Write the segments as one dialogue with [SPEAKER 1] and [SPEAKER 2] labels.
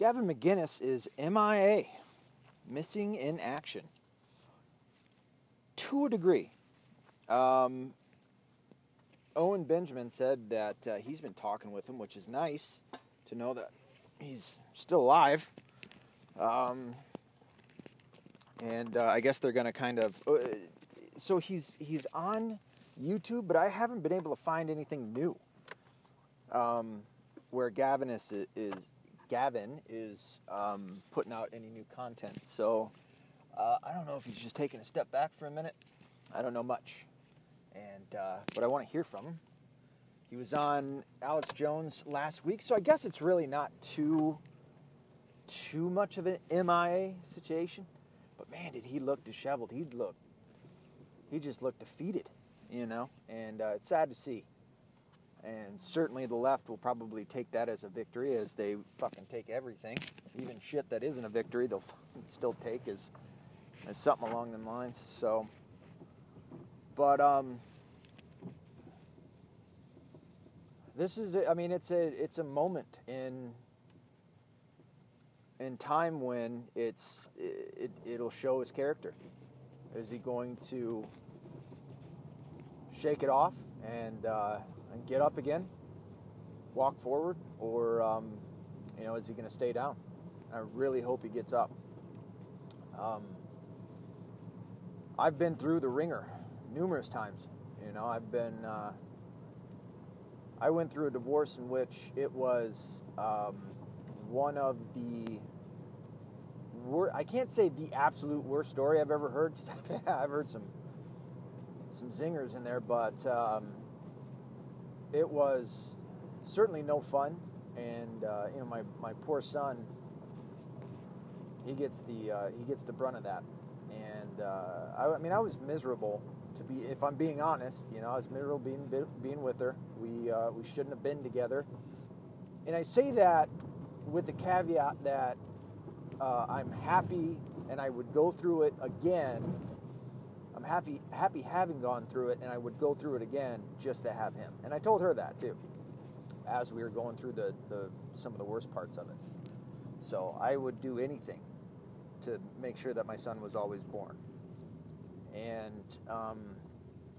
[SPEAKER 1] Gavin McInnes is MIA, missing in action. To a degree. Um, Owen Benjamin said that uh, he's been talking with him, which is nice to know that he's still alive. Um, and uh, I guess they're going to kind of. Uh, so he's he's on YouTube, but I haven't been able to find anything new. Um, where Gavin is, is Gavin is um, putting out any new content. So uh, I don't know if he's just taking a step back for a minute. I don't know much, and uh, but I want to hear from him. He was on Alex Jones last week, so I guess it's really not too too much of an MIA situation. But man, did he look disheveled? He looked he just looked defeated, you know, and uh, it's sad to see. And certainly the left will probably take that as a victory, as they fucking take everything, even shit that isn't a victory, they'll still take as as something along the lines. So, but um, this is, I mean, it's a it's a moment in in time when it's it, it'll show his character. Is he going to shake it off and uh, and get up again, walk forward, or um, you know, is he going to stay down? I really hope he gets up. Um, I've been through the wringer numerous times. You know, I've been. Uh, I went through a divorce in which it was um, one of the wor- I can't say the absolute worst story I've ever heard. I've heard some some zingers in there, but um, it was certainly no fun. And uh, you know, my, my poor son, he gets the uh, he gets the brunt of that. And uh, I, I, mean, I was miserable to be, if I'm being honest. You know, I was miserable being being with her. We uh, we shouldn't have been together. And I say that with the caveat that uh, I'm happy and I would go through it again. I'm happy happy having gone through it and I would go through it again just to have him. And I told her that too as we were going through the, the some of the worst parts of it. So I would do anything to make sure that my son was always born. And um,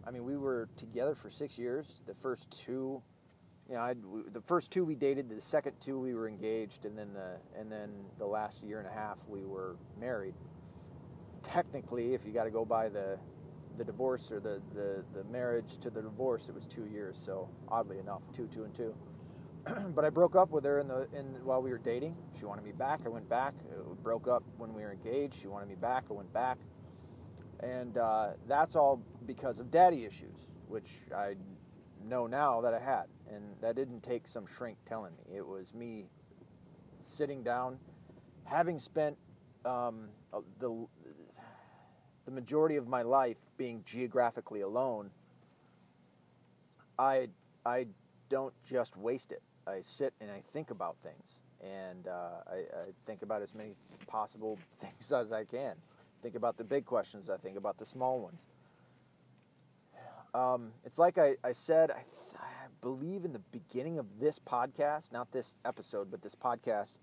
[SPEAKER 1] I mean, we were together for six years. The first two you know, I'd, the first two we dated, the second two we were engaged, and then the and then the last year and a half we were married. Technically, if you got to go by the the divorce or the, the, the marriage to the divorce, it was two years. So oddly enough, two, two, and two. but I broke up with her in the in while we were dating. She wanted me back. I went back. It broke up when we were engaged. She wanted me back. I went back, and uh, that's all because of daddy issues, which I know now that I had and that didn't take some shrink telling me. It was me sitting down, having spent um, the the majority of my life being geographically alone. I I don't just waste it. I sit and I think about things, and uh, I, I think about as many possible things as I can. Think about the big questions. I think about the small ones. Um, it's like I, I said, I, believe in the beginning of this podcast, not this episode, but this podcast,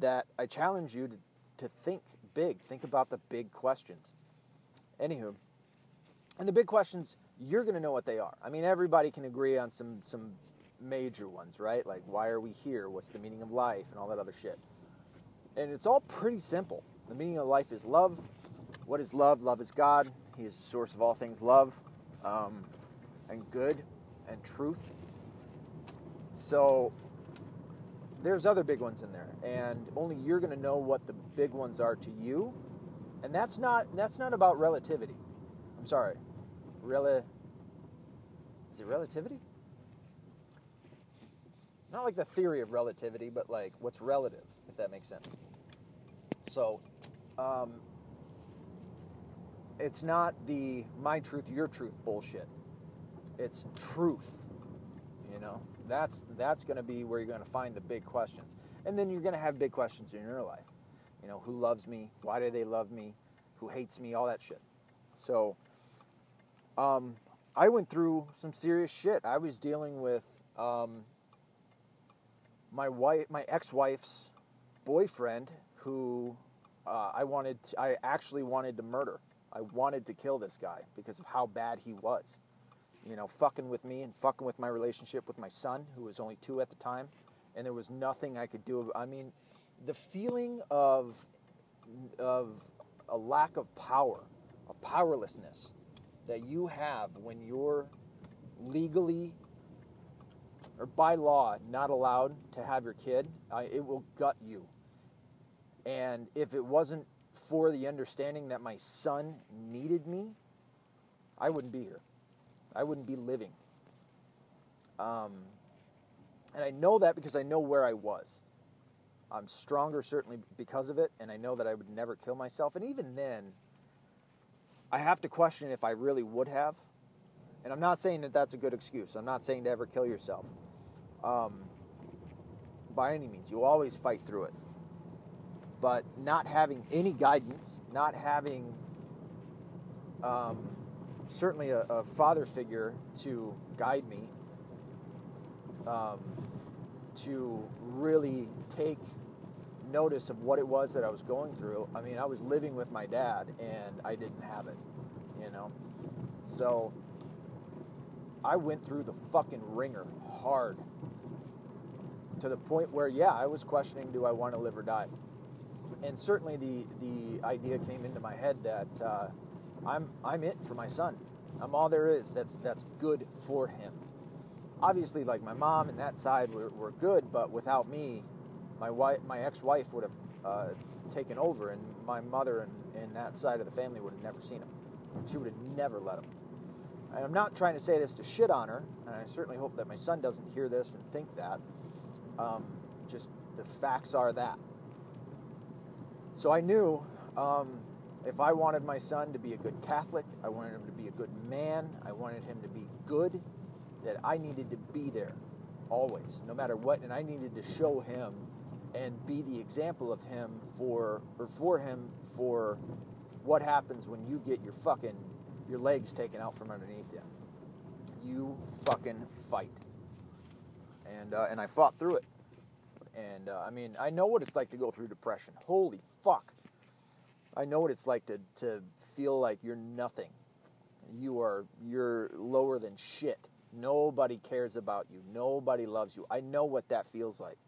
[SPEAKER 1] that I challenge you to, to think big. Think about the big questions. Anywho, and the big questions, you're going to know what they are. I mean, everybody can agree on some, some major ones, right? Like, why are we here? What's the meaning of life? And all that other shit. And it's all pretty simple. The meaning of life is love. What is love? Love is God. He is the source of all things love um, and good and truth. So there's other big ones in there, and only you're going to know what the big ones are to you. And that's not that's not about relativity. I'm sorry, rela. Is it relativity? Not like the theory of relativity, but like what's relative, if that makes sense. So, um, it's not the my truth, your truth bullshit. It's truth. You know, that's that's going to be where you're going to find the big questions, and then you're going to have big questions in your life. You know, who loves me? Why do they love me? Who hates me? All that shit. So, um, I went through some serious shit. I was dealing with um, my wife, my ex-wife's boyfriend who uh, I wanted, to, I actually wanted to murder. I wanted to kill this guy because of how bad he was. You know, fucking with me and fucking with my relationship with my son, who was only two at the time, and there was nothing I could do. I mean, the feeling of of a lack of power, a powerlessness that you have when you're legally or by law not allowed to have your kid, uh, it will gut you. And if it wasn't for the understanding that my son needed me, I wouldn't be here. I wouldn't be living. Um, and I know that because I know where I was. I'm stronger certainly because of it, and I know that I would never kill myself. And even then, I have to question if I really would have. And I'm not saying that that's a good excuse. I'm not saying to ever kill yourself. Um, by any means, you always fight through it. But not having any guidance, not having um, certainly a, a, father figure to guide me, um, to really take notice of what it was that I was going through. I mean, I was living with my dad and I didn't have it, you know? So I went through the fucking wringer hard to the point where, yeah, I was questioning do I want to live or die? And certainly the, the idea came into my head that uh, I'm, I'm it for my son. I'm all there is. That's, that's good for him. Obviously, like my mom and that side were, were good, but without me, my wife, my ex-wife would have uh, taken over, and my mother and, and that side of the family would have never seen him. She would have never let him. And I'm not trying to say this to shit on her, and I certainly hope that my son doesn't hear this and think that. Um, just the facts are that. So I knew um, if I wanted my son to be a good Catholic, I wanted him to be a good man, I wanted him to be good, that I needed to be there always, no matter what, and I needed to show him and be the example of him for or for him for what happens when you get your fucking your legs taken out from underneath you. You fucking fight. And uh, and I fought through it. And uh, I mean, I know what it's like to go through depression. Holy fuck. I know what it's like to to feel like you're nothing. You are you're lower than shit. Nobody cares about you. Nobody loves you. I know what that feels like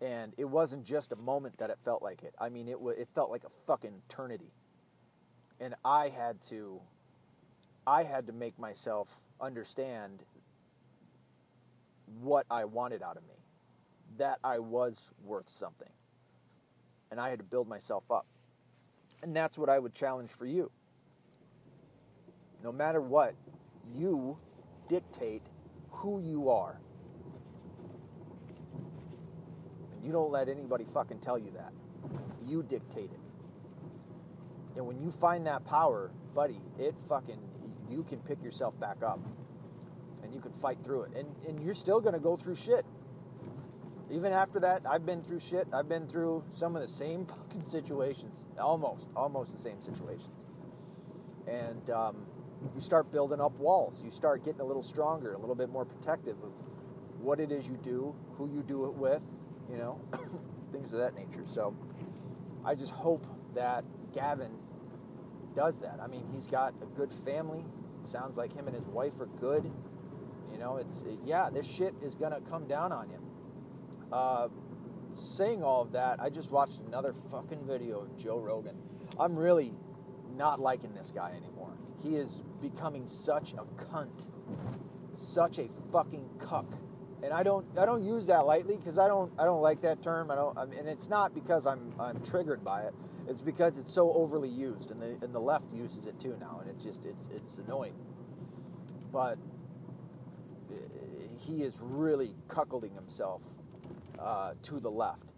[SPEAKER 1] and it wasn't just a moment that it felt like it. I mean, it w- it felt like a fucking eternity, and I had to, I had to make myself understand what I wanted out of me, that I was worth something, and I had to build myself up, and that's what I would challenge for you. No matter what, you dictate who you are You don't let anybody fucking tell you that. You dictate it. And when you find that power, buddy, it fucking, you can pick yourself back up and you can fight through it. And, and you're still going to go through shit. Even after that, I've been through shit. I've been through some of the same fucking situations. Almost, almost the same situations. And um, you start building up walls. You start getting a little stronger, a little bit more protective of what it is you do, who you do it with, you know, things of that nature. So I just hope that Gavin does that. I mean, he's got a good family. sounds like him and his wife are good. You know, it's it, yeah, this shit is gonna come down on him. Uh, saying all of that, I just watched another fucking video of Joe Rogan. I'm really not liking this guy anymore. He is becoming such a cunt, such a fucking cuck and I don't I don't use that lightly because I don't I don't like that term. I don't, I mean, and it's not because I'm I'm triggered by it. It's because it's so overly used, and the and the left uses it too now, and it's just it's it's annoying. But he is really cuckolding himself uh, to the left,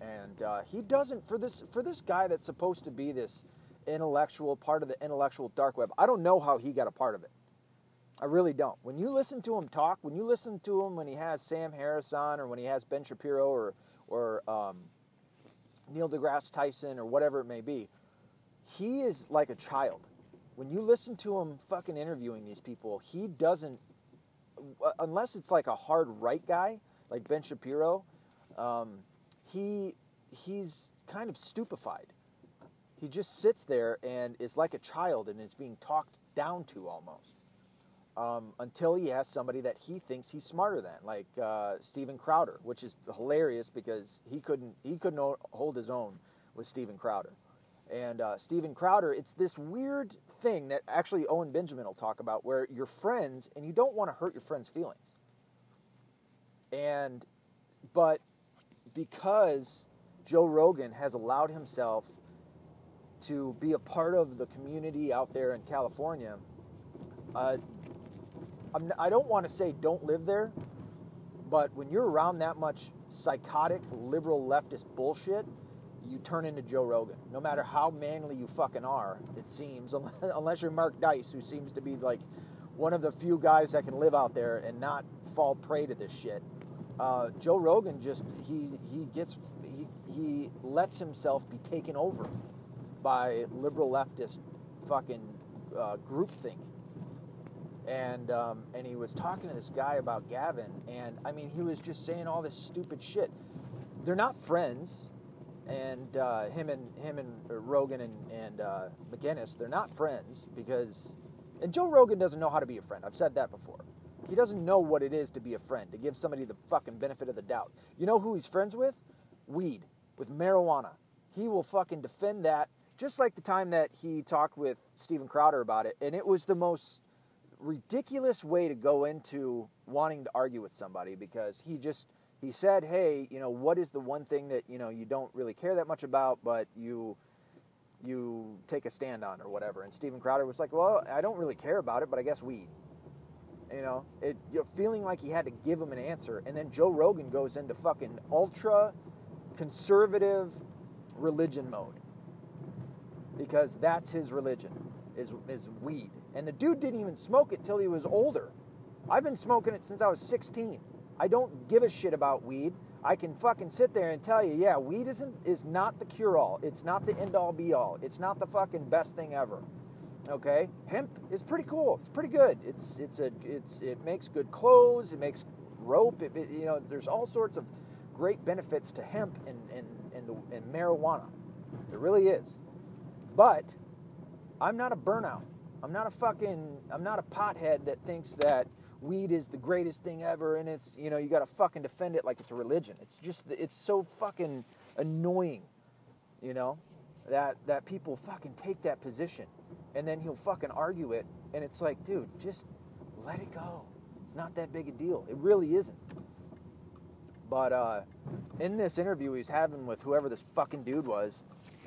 [SPEAKER 1] and uh, he doesn't for this for this guy that's supposed to be this intellectual part of the intellectual dark web. I don't know how he got a part of it. I really don't. When you listen to him talk, when you listen to him when he has Sam Harris on, or when he has Ben Shapiro, or or um, Neil deGrasse Tyson, or whatever it may be, he is like a child. When you listen to him fucking interviewing these people, he doesn't, unless it's like a hard right guy like Ben Shapiro, um, he he's kind of stupefied. He just sits there and is like a child and is being talked down to almost. Um, until he has somebody that he thinks he's smarter than, like uh, Steven Crowder, which is hilarious because he couldn't he couldn't hold his own with Steven Crowder. And uh, Steven Crowder, it's this weird thing that actually Owen Benjamin will talk about, where you're friends and you don't want to hurt your friends' feelings. And but because Joe Rogan has allowed himself to be a part of the community out there in California, uh, I'm, I do not want to say don't live there, but when you're around that much psychotic liberal leftist bullshit, you turn into Joe Rogan. No matter how manly you fucking are, it seems, unless you're Mark Dice, who seems to be like one of the few guys that can live out there and not fall prey to this shit. Uh, Joe Rogan just he he gets he, he lets himself be taken over by liberal leftist fucking uh, groupthink. And um, and he was talking to this guy about Gavin, and I mean he was just saying all this stupid shit. They're not friends, and uh, him and him and Rogan and and uh, McGinnis, they're not friends because, and Joe Rogan doesn't know how to be a friend. I've said that before. He doesn't know what it is to be a friend, to give somebody the fucking benefit of the doubt. You know who he's friends with? Weed, with marijuana. He will fucking defend that just like the time that he talked with Steven Crowder about it, and it was the most ridiculous way to go into wanting to argue with somebody because he just he said, "Hey, you know, what is the one thing that you know you don't really care that much about, but you you take a stand on or whatever?" And Steven Crowder was like, "Well, I don't really care about it, but I guess weed." You know, it you're feeling like he had to give him an answer, and then Joe Rogan goes into fucking ultra conservative religion mode because that's his religion is, is weed. And the dude didn't even smoke it till he was older. I've been smoking it since I was 16. I don't give a shit about weed. I can fucking sit there and tell you, yeah, weed isn't is not the cure all. It's not the end all be all. It's not the fucking best thing ever. Okay? Hemp is pretty cool. It's pretty good. It's it's a it's it makes good clothes, it makes rope, it, it, you know, there's all sorts of great benefits to hemp and and and, the, and marijuana. There really is. But I'm not a burnout. I'm not a fucking, I'm not a pothead that thinks that weed is the greatest thing ever and it's, you know, you got to fucking defend it like it's a religion. It's just, it's so fucking annoying, you know, that, that people fucking take that position and then he'll fucking argue it. And it's like, dude, just let it go. It's not that big a deal. It really isn't. But uh, in this interview he's having with whoever this fucking dude was,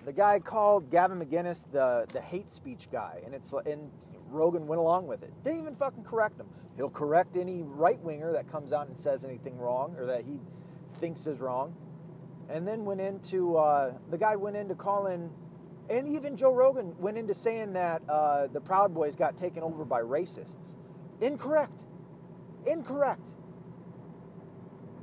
[SPEAKER 1] the guy called Gavin McInnes the the hate speech guy, and it's and Rogan went along with it. Didn't even fucking correct him. He'll correct any right winger that comes out and says anything wrong or that he thinks is wrong. And then went into uh, the guy went into calling, and even Joe Rogan went into saying that uh, the Proud Boys got taken over by racists. Incorrect. Incorrect.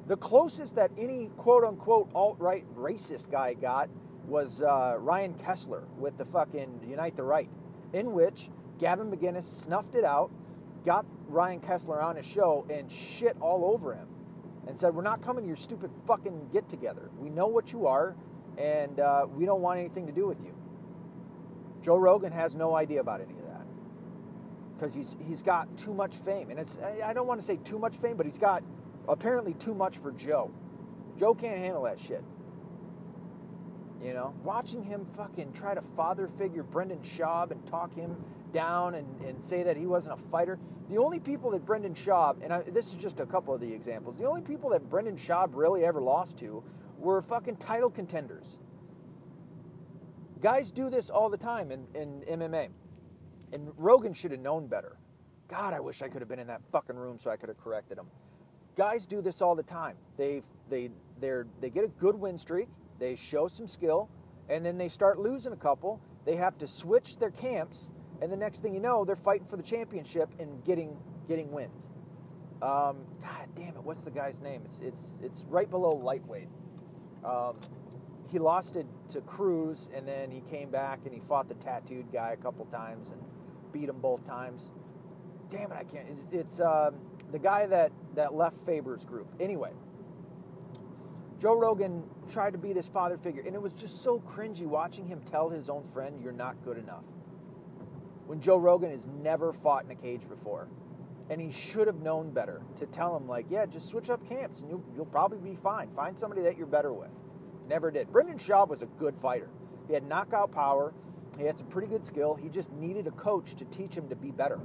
[SPEAKER 1] The closest that any quote unquote alt right racist guy got was uh, Ryan Kessler with the fucking Unite the Right, in which Gavin McInnes snuffed it out, got Ryan Kessler on his show, and shit all over him, and said, "We're not coming to your stupid fucking get together. We know what you are, and uh, we don't want anything to do with you." Joe Rogan has no idea about any of that because he's he's got too much fame, and it's I don't want to say too much fame, but he's got apparently too much for Joe. Joe can't handle that shit. You know, watching him fucking try to father figure Brendan Schaub and talk him down and, and say that he wasn't a fighter. The only people that Brendan Schaub, and I, this is just a couple of the examples, the only people that Brendan Schaub really ever lost to were fucking title contenders. Guys do this all the time in, in MMA. And Rogan should have known better. God, I wish I could have been in that fucking room so I could have corrected him. Guys do this all the time. They they they they get a good win streak they show some skill, and then they start losing a couple. They have to switch their camps, and the next thing you know, they're fighting for the championship and getting getting wins. Um, God damn it, what's the guy's name? It's it's it's right below lightweight. Um, he lost it to Cruz, and then he came back and he fought the tattooed guy a couple times and beat him both times. Damn it, I can't. It's, it's um, the guy that that left Faber's group. Anyway, Joe Rogan tried to be this father figure, and it was just so cringy watching him tell his own friend, You're not good enough. When Joe Rogan has never fought in a cage before. And he should have known better to tell him, like, yeah, just switch up camps and you'll, you'll probably be fine. Find somebody that you're better with. Never did. Brendan Schaub was a good fighter. He had knockout power. He had some pretty good skill. He just needed a coach to teach him to be better.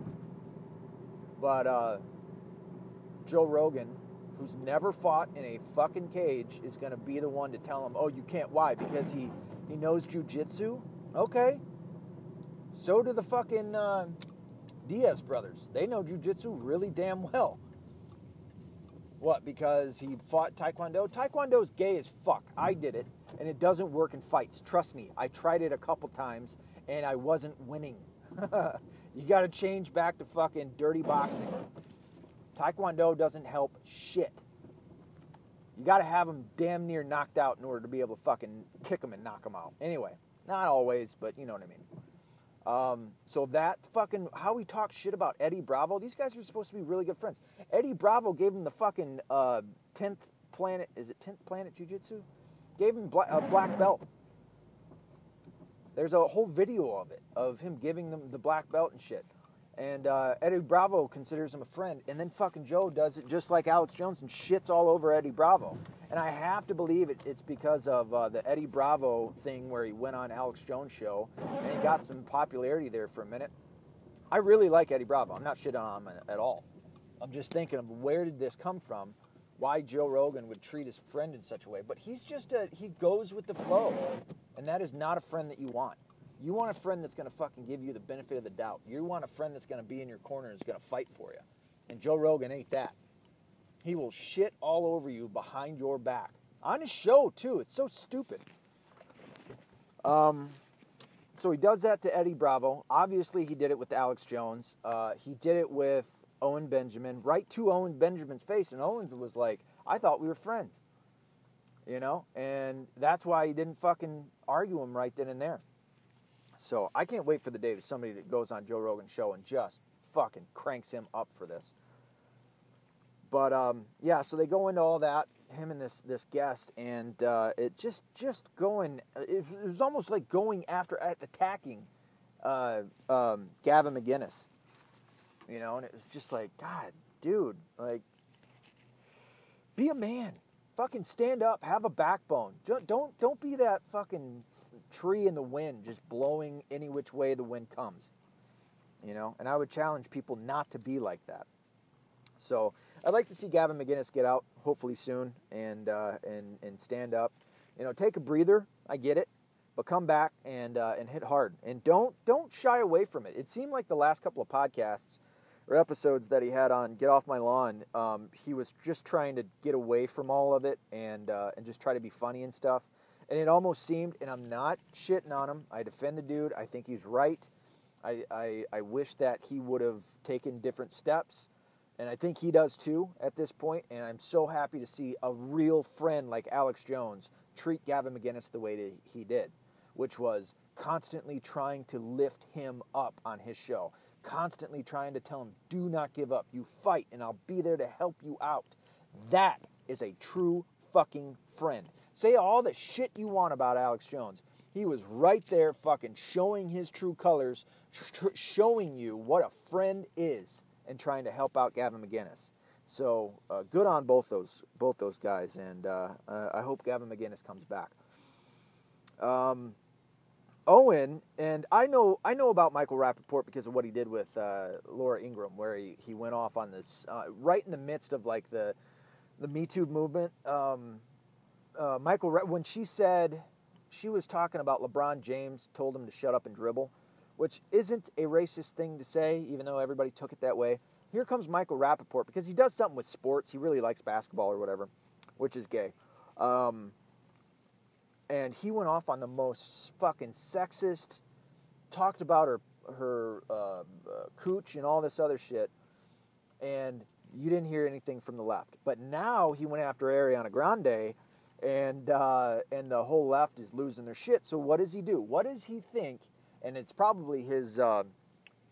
[SPEAKER 1] But uh, Joe Rogan, who's never fought in a fucking cage, is going to be the one to tell him, oh, you can't. Why? Because he, he knows jujitsu? Okay. So do the fucking uh, Diaz brothers. They know jujitsu really damn well. What? Because he fought Taekwondo? Taekwondo's gay as fuck. I did it, and it doesn't work in fights. Trust me. I tried it a couple times, and I wasn't winning. you got to change back to fucking dirty boxing. Taekwondo doesn't help shit. You got to have them damn near knocked out in order to be able to fucking kick them and knock them out. Anyway, not always, but you know what I mean. Um, so that fucking how we talk shit about Eddie Bravo. These guys are supposed to be really good friends. Eddie Bravo gave him the fucking uh, tenth planet. Is it tenth planet jujitsu? Gave him a black belt. There's a whole video of it of him giving them the black belt and shit. And uh, Eddie Bravo considers him a friend, and then fucking Joe does it just like Alex Jones and shits all over Eddie Bravo. And I have to believe it, it's because of uh, the Eddie Bravo thing where he went on Alex Jones' show and he got some popularity there for a minute. I really like Eddie Bravo. I'm not shitting on him at all. I'm just thinking of where did this come from? Why Joe Rogan would treat his friend in such a way. But he's just a, he goes with the flow. And that is not a friend that you want. You want a friend that's going to fucking give you the benefit of the doubt. You want a friend that's going to be in your corner and is going to fight for you. And Joe Rogan ain't that. He will shit all over you behind your back. On his show, too. It's so stupid. Um, so he does that to Eddie Bravo. Obviously, he did it with Alex Jones. Uh, he did it with Owen Benjamin, right to Owen Benjamin's face. And Owens was like, I thought we were friends. You know? And that's why he didn't fucking argue him right then and there. So I can't wait for the day that somebody that goes on Joe Rogan's show and just fucking cranks him up for this. But um, yeah, so they go into all that, him and this this guest, and uh, it just just going. It, was almost like going after attacking uh, um, Gavin McGinnis, you know, and it was just like, God, dude, like, be a man, fucking stand up, have a backbone. Don't don't be that fucking tree in the wind, just blowing any which way the wind comes, you know. And I would challenge people not to be like that. So I'd like to see Gavin McGinnis get out, hopefully soon, and uh, and and stand up. You know, take a breather. I get it, but come back and uh, and hit hard. And don't don't shy away from it. It seemed like the last couple of podcasts or episodes that he had on Get Off My Lawn, um, he was just trying to get away from all of it and uh, and just try to be funny and stuff. And it almost seemed, and I'm not shitting on him. I defend the dude. I think he's right. I, I, I wish that he would have taken different steps and I think he does too at this point. And I'm so happy to see a real friend like Alex Jones treat Gavin McInnes the way that he did, which was constantly trying to lift him up on his show, constantly trying to tell him, do not give up. You fight, and I'll be there to help you out. That is a true fucking friend. Say all the shit you want about Alex Jones. He was right there fucking showing his true colors, showing you what a friend is and trying to help out Gavin McInnes. So uh, good on both those both those guys, and uh, I hope Gavin McInnes comes back. Um, Owen and I know I know about Michael Rapaport because of what he did with uh, Laura Ingraham, where he, he went off on this uh, right in the midst of like the the Me Too movement. Um, uh, Michael when she said she was talking about LeBron James told him to shut up and dribble which isn't a racist thing to say, even though everybody took it that way. Here comes Michael Rapaport because he does something with sports. He really likes basketball or whatever, which is gay. Um, and he went off on the most fucking sexist, talked about her her uh, uh, cooch and all this other shit, and you didn't hear anything from the left. But now he went after Ariana Grande, and uh, and the whole left is losing their shit. So what does he do? What does he think and it's probably his uh,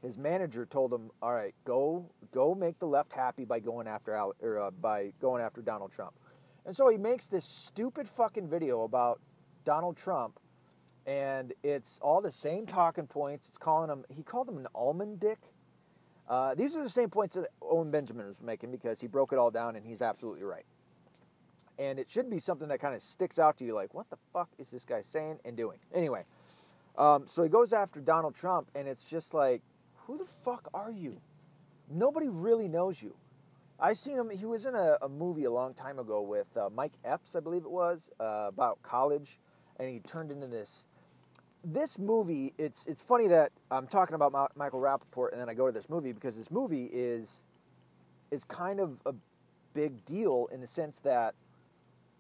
[SPEAKER 1] his manager told him, "All right, go go make the left happy by going after or uh, by going after Donald Trump." And so he makes this stupid fucking video about Donald Trump, and it's all the same talking points. It's calling him, he called him an almond dick. Uh, these are the same points that Owen Benjamin was making because he broke it all down and he's absolutely right. And it should be something that kind of sticks out to you like, what the fuck is this guy saying and doing? Anyway, um, so he goes after Donald Trump, and it's just like, who the fuck are you? Nobody really knows you. i've seen him. He was in a, a movie a long time ago with uh, Mike Epps, I believe it was, uh, about college, and he turned into this. This movie, it's it's funny that I'm talking about Ma- Michael Rapaport, and then I go to this movie because this movie is is kind of a big deal in the sense that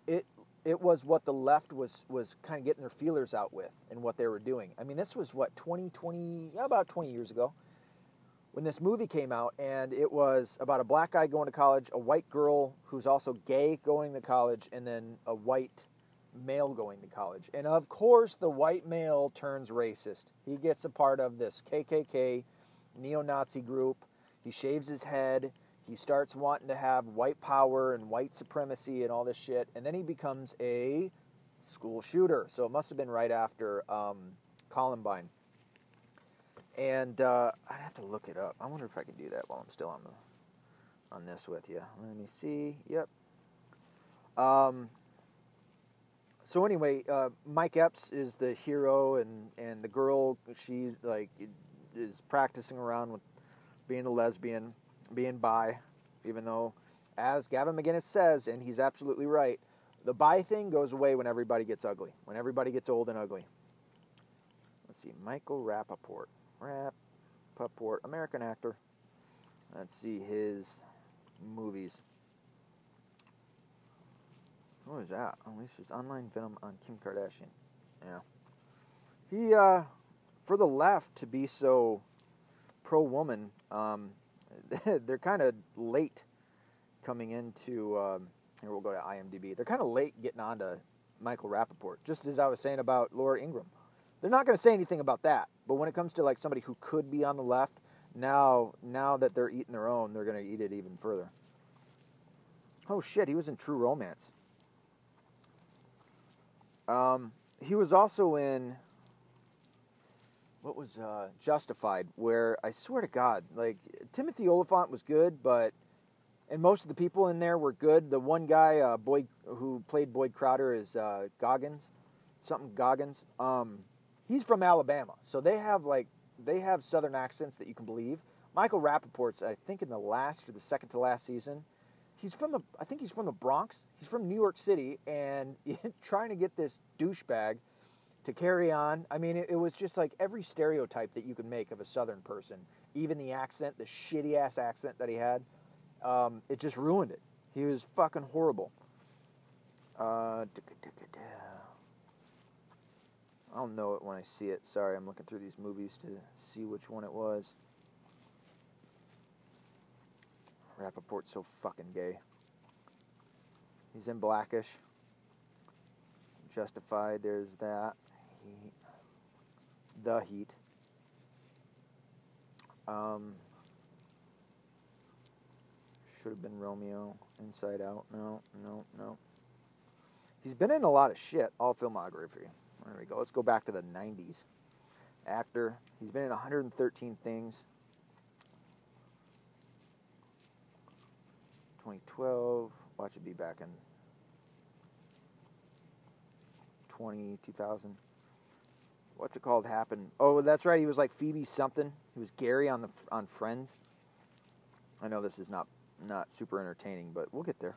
[SPEAKER 1] it it was what the left was was kind of getting their feelers out with and what they were doing. I mean, this was what 20, 20 about 20 years ago when this movie came out, and it was about a black guy going to college, a white girl who's also gay going to college, and then a white male going to college. And of course, the white male turns racist. He gets a part of this KKK neo Nazi group. He shaves his head. He starts wanting to have white power and white supremacy and all this shit. And then he becomes a school shooter. So it must have been right after um, Columbine. And uh, I'd have to look it up. I wonder if I can do that while I'm still on the on this with you. Let me see. Yep. Um, so anyway, uh, Mike Epps is the hero, and and the girl she like is practicing around with being a lesbian, being bi, even though, as Gavin McInnes says, and he's absolutely right, the bi thing goes away when everybody gets ugly, when everybody gets old and ugly. Let's see, Michael Rapaport. Rapaport, American actor. Let's see his movies. What is that? Unleashes online venom on Kim Kardashian. Yeah. He, uh, for the left to be so pro woman, um, they're kind of late coming into. Um, here we'll go to IMDb. They're kind of late getting on to Michael Rapaport, just as I was saying about Laura Ingraham. They're not going to say anything about that, but when it comes to like somebody who could be on the left, now now that they're eating their own, they're going to eat it even further. Oh shit, he was in True Romance. Um, he was also in what was uh, Justified, where I swear to God, like Timothy Olyphant was good, but and most of the people in there were good. The one guy, uh, Boyd, who played Boyd Crowder, is uh, Goggins, something Goggins. Um, he's from Alabama, so they have like they have Southern accents that you can believe. Michael Rapaport's, I think, in the last or the second to last season, he's from the I think he's from the Bronx. He's from New York City, and trying to get this douchebag to carry on. I mean, it, it, was just like every stereotype that you could make of a Southern person, even the accent, the shitty ass accent that he had. Um, it just ruined it. He was fucking horrible. Uh, I'll know it when I see it. Sorry, I'm looking through these movies to see which one it was. Rapaport's so fucking gay. He's in Blackish. Justified, there's that. The Heat. Um, should have been Romeo. Inside Out. No, no, no. He's been in a lot of shit, all filmography. There we go. Let's go back to the 90s. Actor. He's been in 113 things. 2012. Watch it be back in 20, 2000. What's it called? Happen. Oh, that's right. He was like Phoebe something. He was Gary on the on Friends. I know this is not not super entertaining, but we'll get there.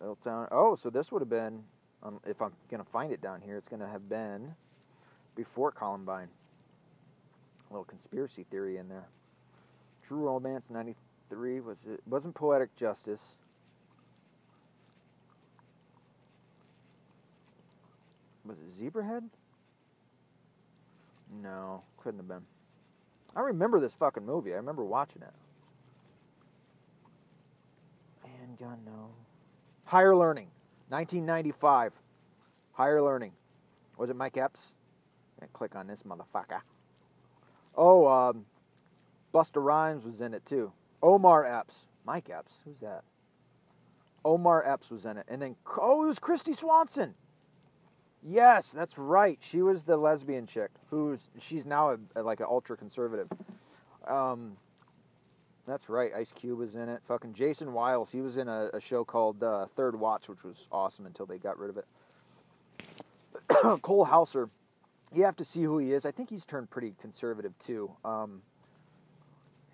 [SPEAKER 1] Oh, so this would have been, um, if I'm going to find it down here, it's going to have been before Columbine. A little conspiracy theory in there. True Romance 93 was it wasn't Poetic Justice. Was it Zebrahead? No, couldn't have been. I remember this fucking movie. I remember watching it. Handgun, no. Higher Learning, 1995. Higher Learning. Was it Mike Epps? And click on this motherfucker. Oh, um, Busta Rhymes was in it too. Omar Epps. Mike Epps. Who's that? Omar Epps was in it, and then oh, it was Kristy Swanson. Yes, that's right. She was the lesbian chick who's she's now a, a, like an ultra conservative. Um, that's right. Ice Cube was in it. Fucking Jason Wiles. He was in a, a show called uh, Third Watch, which was awesome until they got rid of it. Cole Hauser. You have to see who he is. I think he's turned pretty conservative too. Um,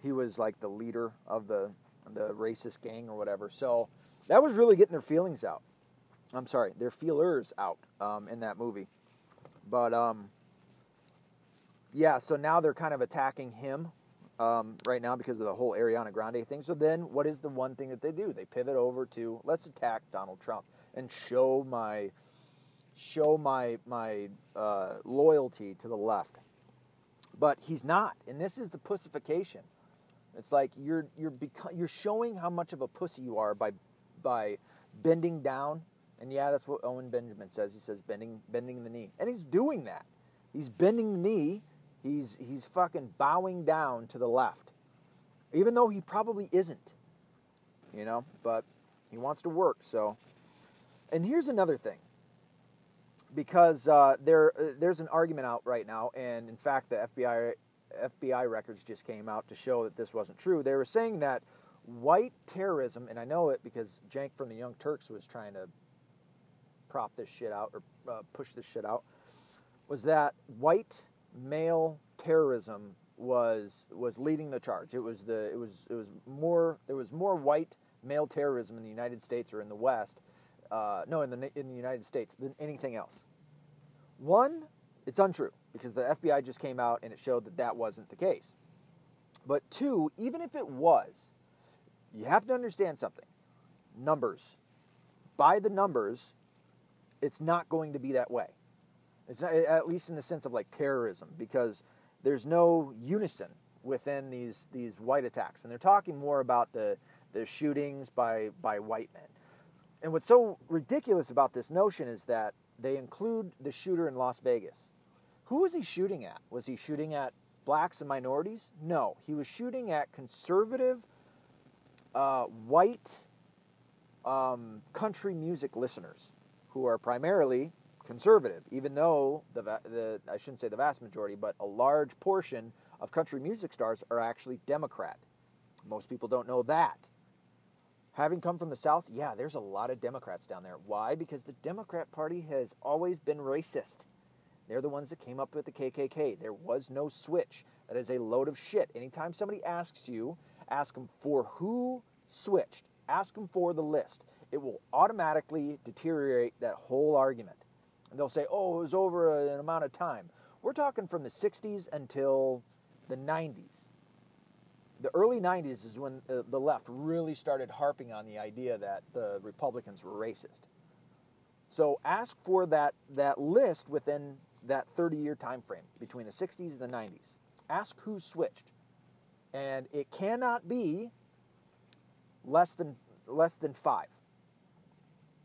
[SPEAKER 1] he was like the leader of the the racist gang or whatever. So that was really getting their feelings out. I'm sorry, their feelers out um, in that movie. But um, yeah, so now they're kind of attacking him um, right now because of the whole Ariana Grande thing. So then, what is the one thing that they do? They pivot over to let's attack Donald Trump and show my show my my uh, loyalty to the left. But he's not, and this is the pussification. It's like you're you're beco- you're showing how much of a pussy you are by by bending down and yeah, that's what Owen Benjamin says. He says bending bending the knee. And he's doing that. He's bending the knee. He's he's fucking bowing down to the left. Even though he probably isn't. You know, but he wants to work, so and here's another thing. Because uh, there uh, there's an argument out right now, and in fact, the FBI FBI records just came out to show that this wasn't true. They were saying that white terrorism, and I know it because Cenk from the Young Turks was trying to prop this shit out or uh, push this shit out was that white male terrorism was was leading the charge. It was the it was it was more there was more white male terrorism in the United States or in the West, uh, no, in the in the United States than anything else. One, it's untrue because the FBI just came out and it showed that that wasn't the case. But two, even if it was, you have to understand something. Numbers. By the numbers, it's not going to be that way. It's not, at least in the sense of like terrorism, because there's no unison within these these white attacks, and they're talking more about the the shootings by by white men. And what's so ridiculous about this notion is that they include the shooter in Las Vegas. Who was he shooting at? Was he shooting at blacks and minorities? No, he was shooting at conservative, uh, white um, country music listeners who are primarily conservative, even though the, the I shouldn't say the vast majority, but a large portion of country music stars are actually Democrat. Most people don't know that. Having come from the South, yeah, there's a lot of Democrats down there. Why? Because the Democrat Party has always been racist. They're the ones that came up with the KKK. There was no switch. That is a load of shit. Anytime somebody asks you, ask them for who switched. Ask them for the list it will automatically deteriorate that whole argument. And they'll say, oh, it was over an amount of time. We're talking from the 60s until the 90s. The early 90s is when uh, the left really started harping on the idea that the Republicans were racist. So ask for that, that list within that 30 year time frame between the 60s and the 90s. Ask who switched. And it cannot be less than, less than five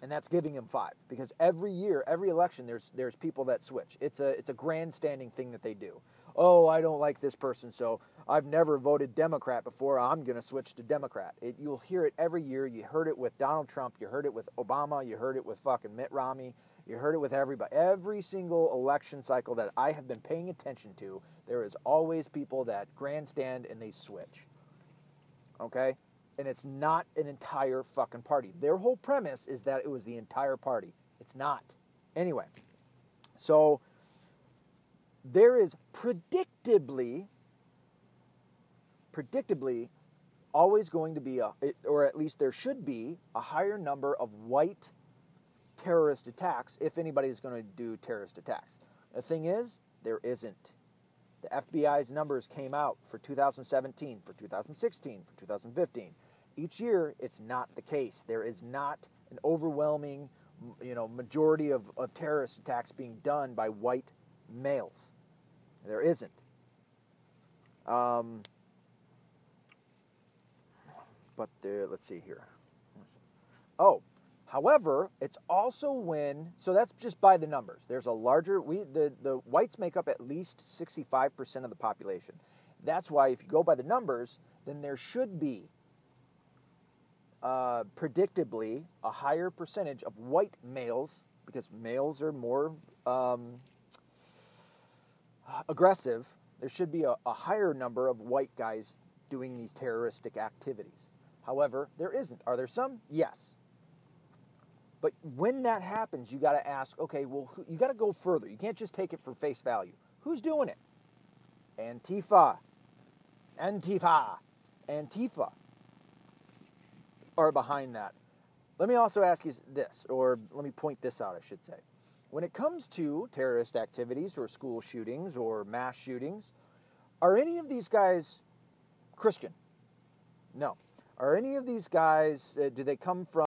[SPEAKER 1] and that's giving him five because every year, every election, there's there's people that switch. It's a it's a grandstanding thing that they do. Oh, I don't like this person, so I've never voted Democrat before. I'm going to switch to Democrat. It, you'll hear it every year. You heard it with Donald Trump. You heard it with Obama. You heard it with fucking Mitt Romney. You heard it with everybody. Every single election cycle that I have been paying attention to, there is always people that grandstand and they switch. Okay? And it's not an entire fucking party. Their whole premise is that it was the entire party. It's not. Anyway, so there is predictably, predictably, always going to be a, or at least there should be, a higher number of white terrorist attacks if anybody is going to do terrorist attacks. The thing is, there isn't. The FBI's numbers came out for 2017, for 2016, for 2015 each year, it's not the case. There is not an overwhelming, you know, majority of, of terrorist attacks being done by white males. There isn't. Um, but there, let's see here. Oh, however, it's also when so that's just by the numbers. There's a larger we the the whites make up at least 65% of the population. That's why if you go by the numbers, then there should be uh, predictably a higher percentage of white males, because males are more um, aggressive, there should be a, a higher number of white guys doing these terroristic activities. However, there isn't. Are there some? Yes. But when that happens, you got to ask, okay, well, who, you got to go further. You can't just take it for face value. Who's doing it? Antifa. Antifa. Antifa are behind that. Let me also ask you this, or let me point this out, I should say. When it comes to terrorist activities or school shootings or mass shootings, are any of these guys Christian? No. Are any of these guys, uh, do they come from